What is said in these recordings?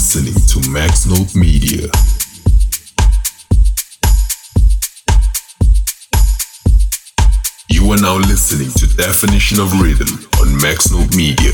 listening to Max Note Media. You are now listening to Definition of Rhythm on Max Note Media.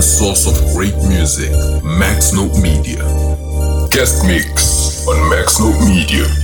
Source of great music, Max Note Media. Guest mix on Max Note Media.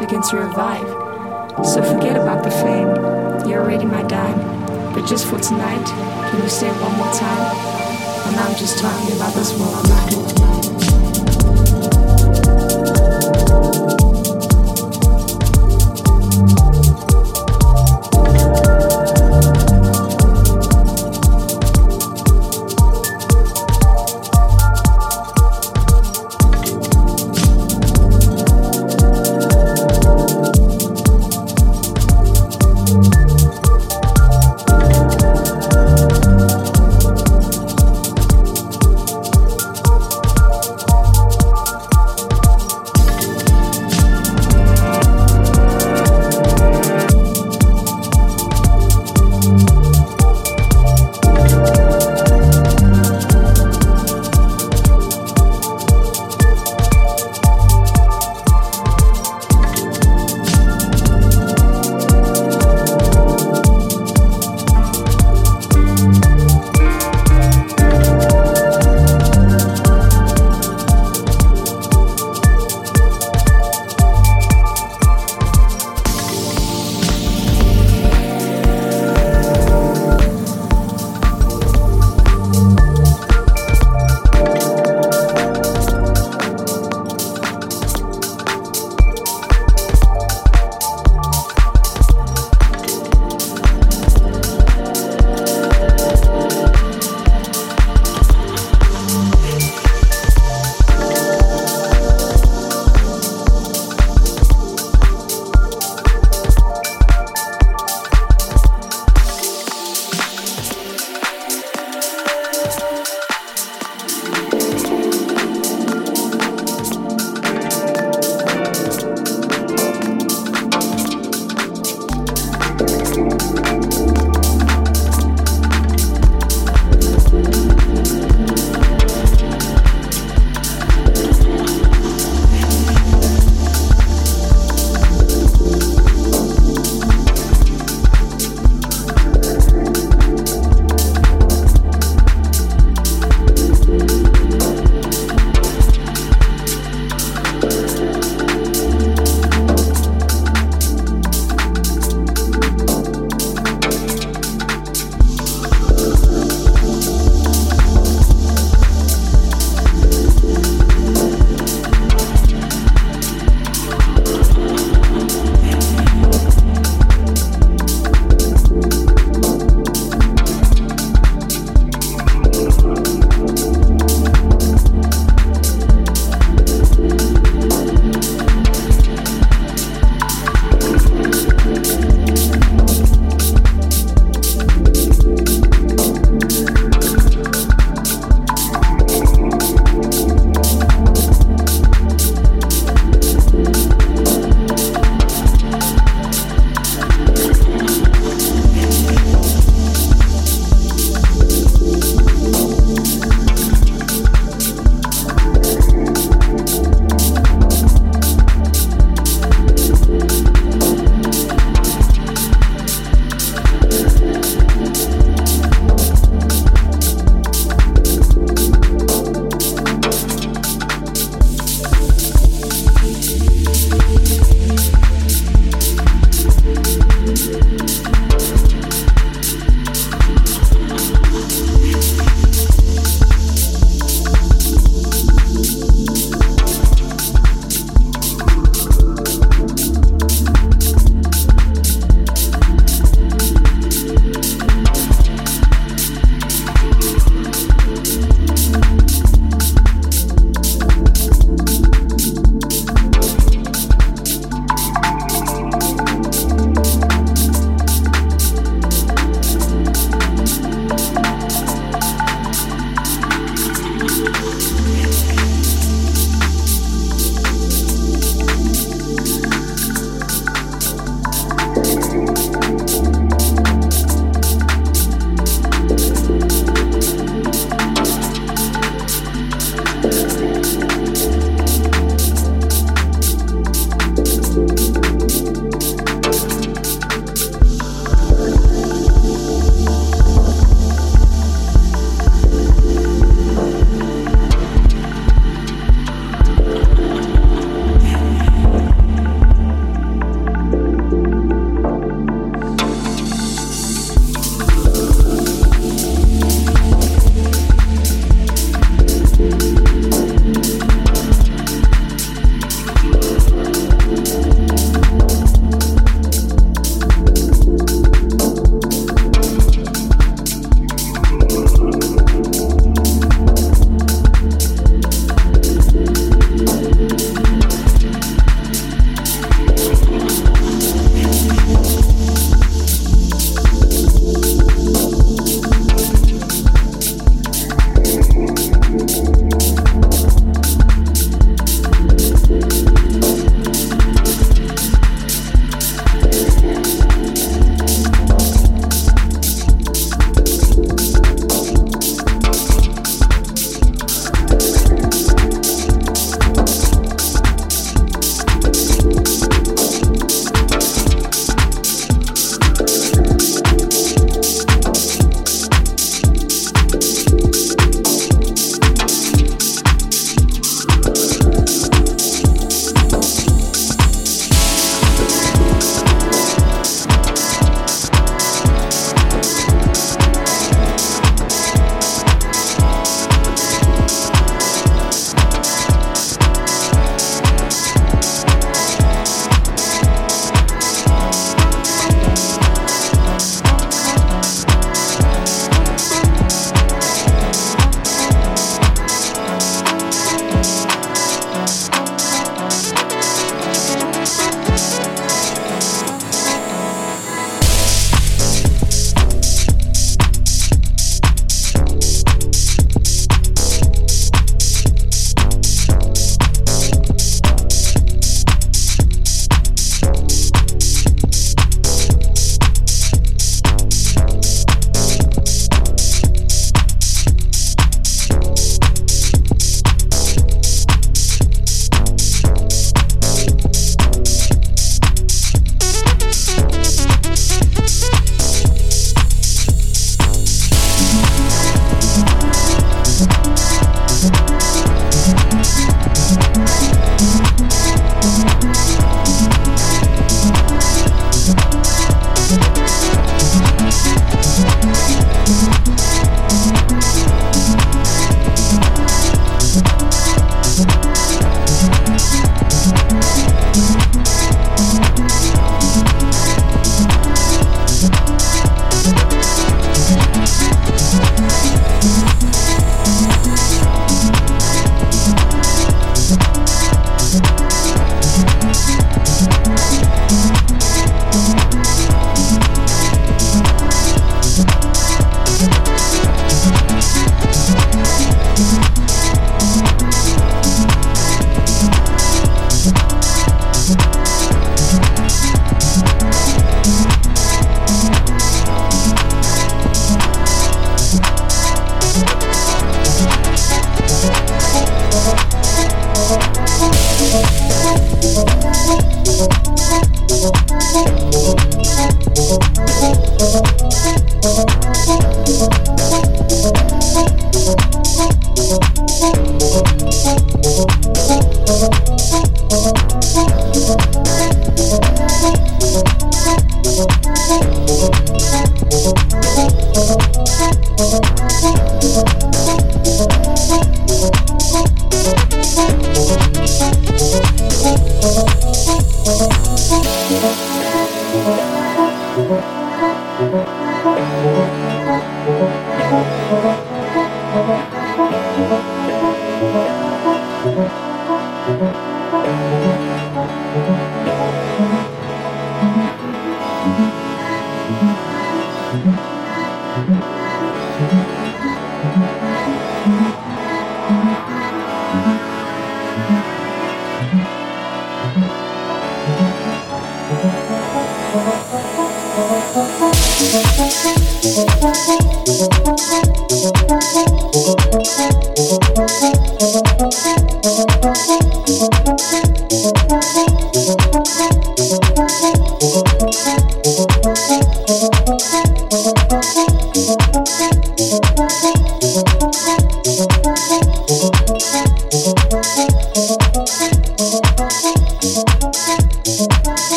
past to revive. So forget about the fame, you're already my dime. But just for tonight, can you say one more time? And I'm just talking about this world.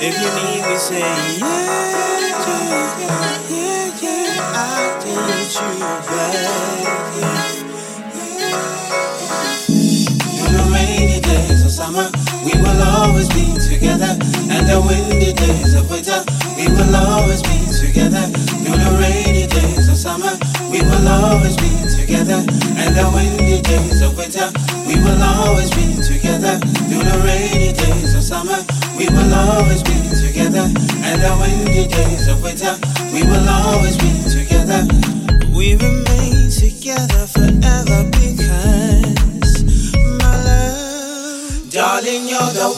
If you need me, say yeah, yeah, yeah, yeah, I need you back. Yeah. In the rainy days of summer, we will always be together. And the windy days of winter, we will always be together through the rainy days of summer. We will always be together, and the windy days of winter. We will always be together through the rainy days of summer. We will always be together, and the windy days of winter. We will always be together. We remain together forever because my love, darling, you're the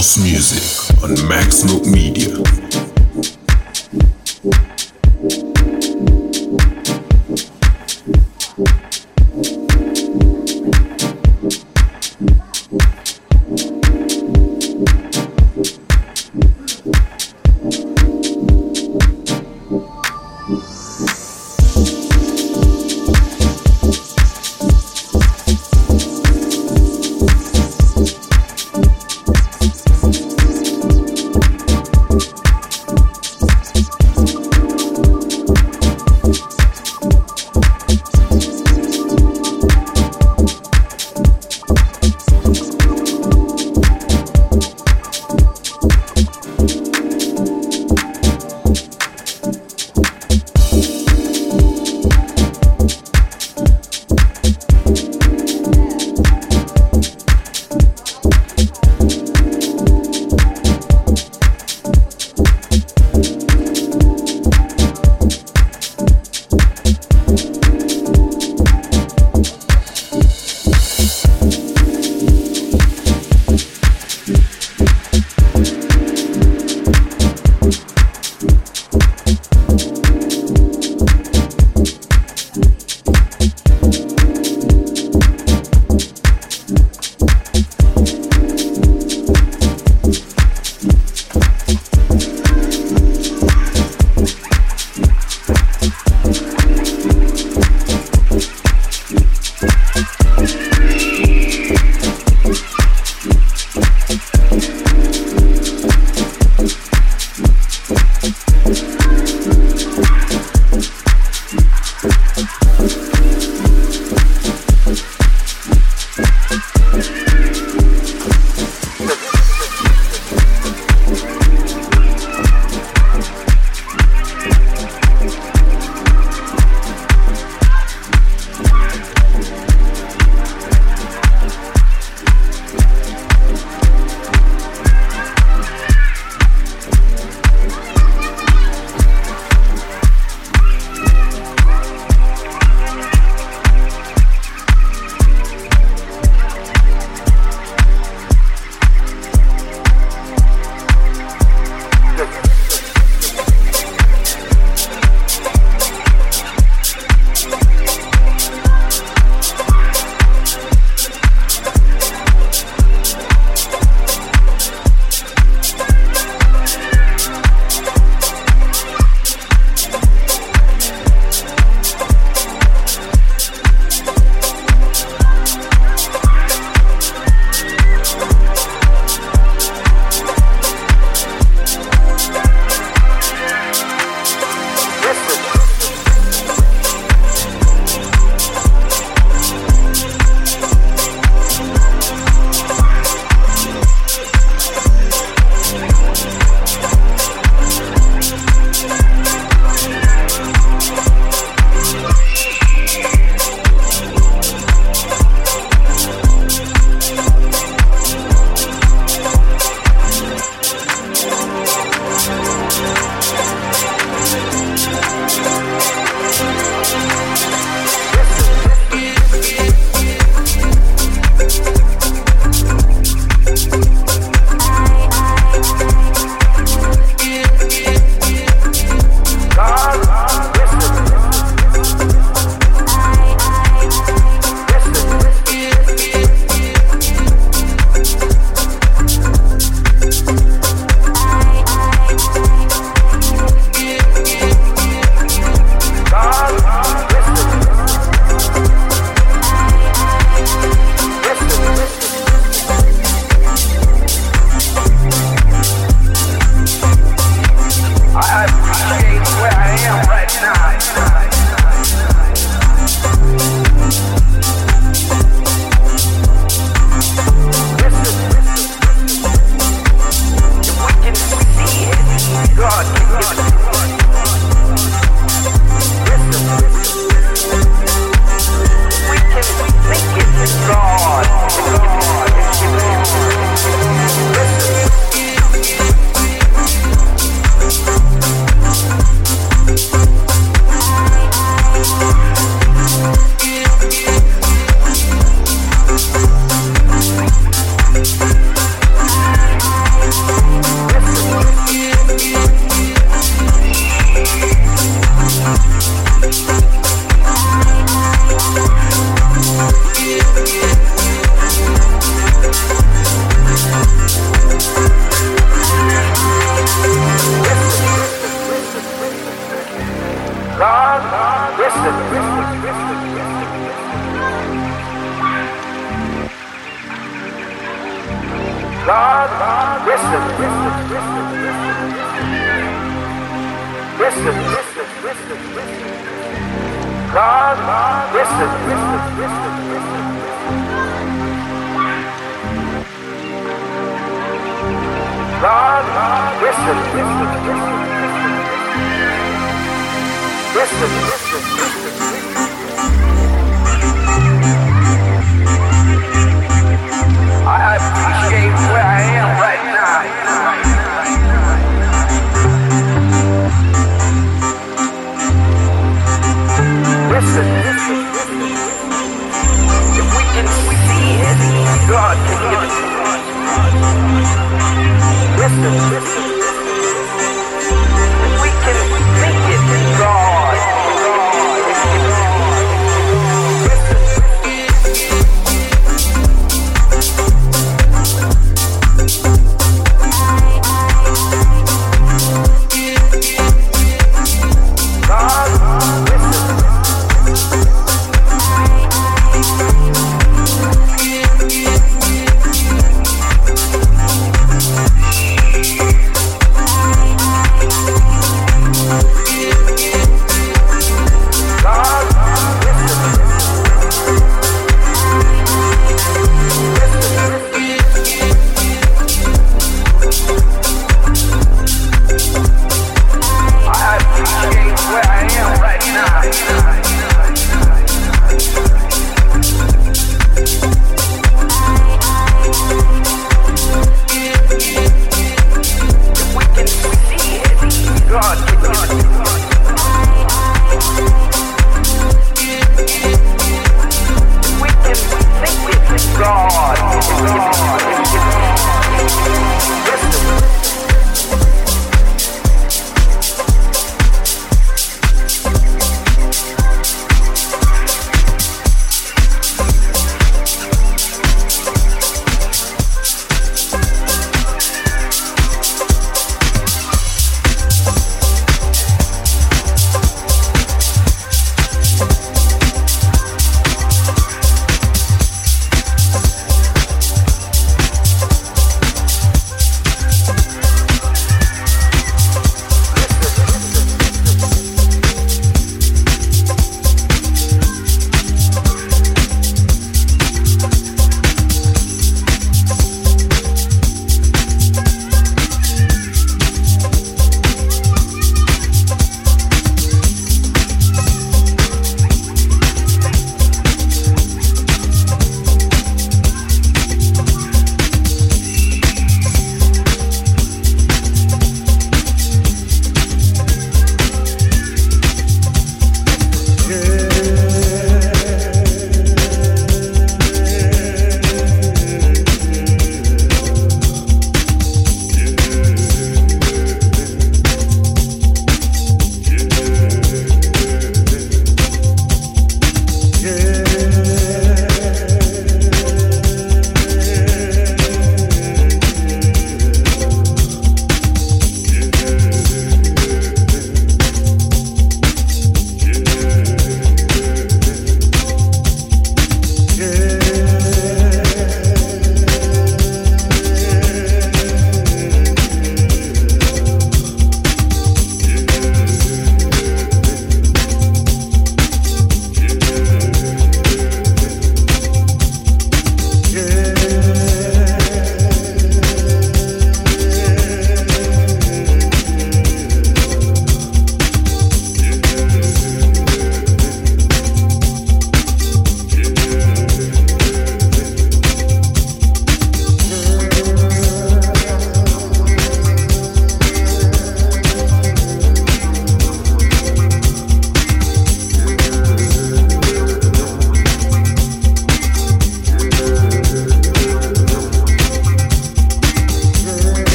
house music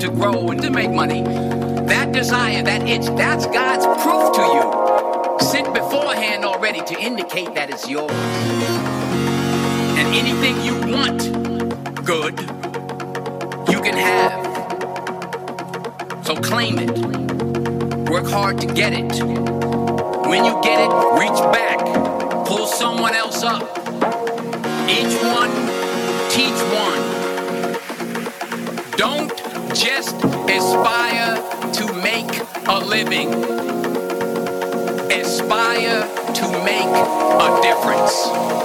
to grow and to make money, that desire, that itch, that's God's proof to you. Sent beforehand already to indicate that it's yours. And anything you want good, you can have. So claim it. Work hard to get it. When you get it, reach back. Pull someone else up. Each one, teach one. Don't just aspire to make a living. Aspire to make a difference.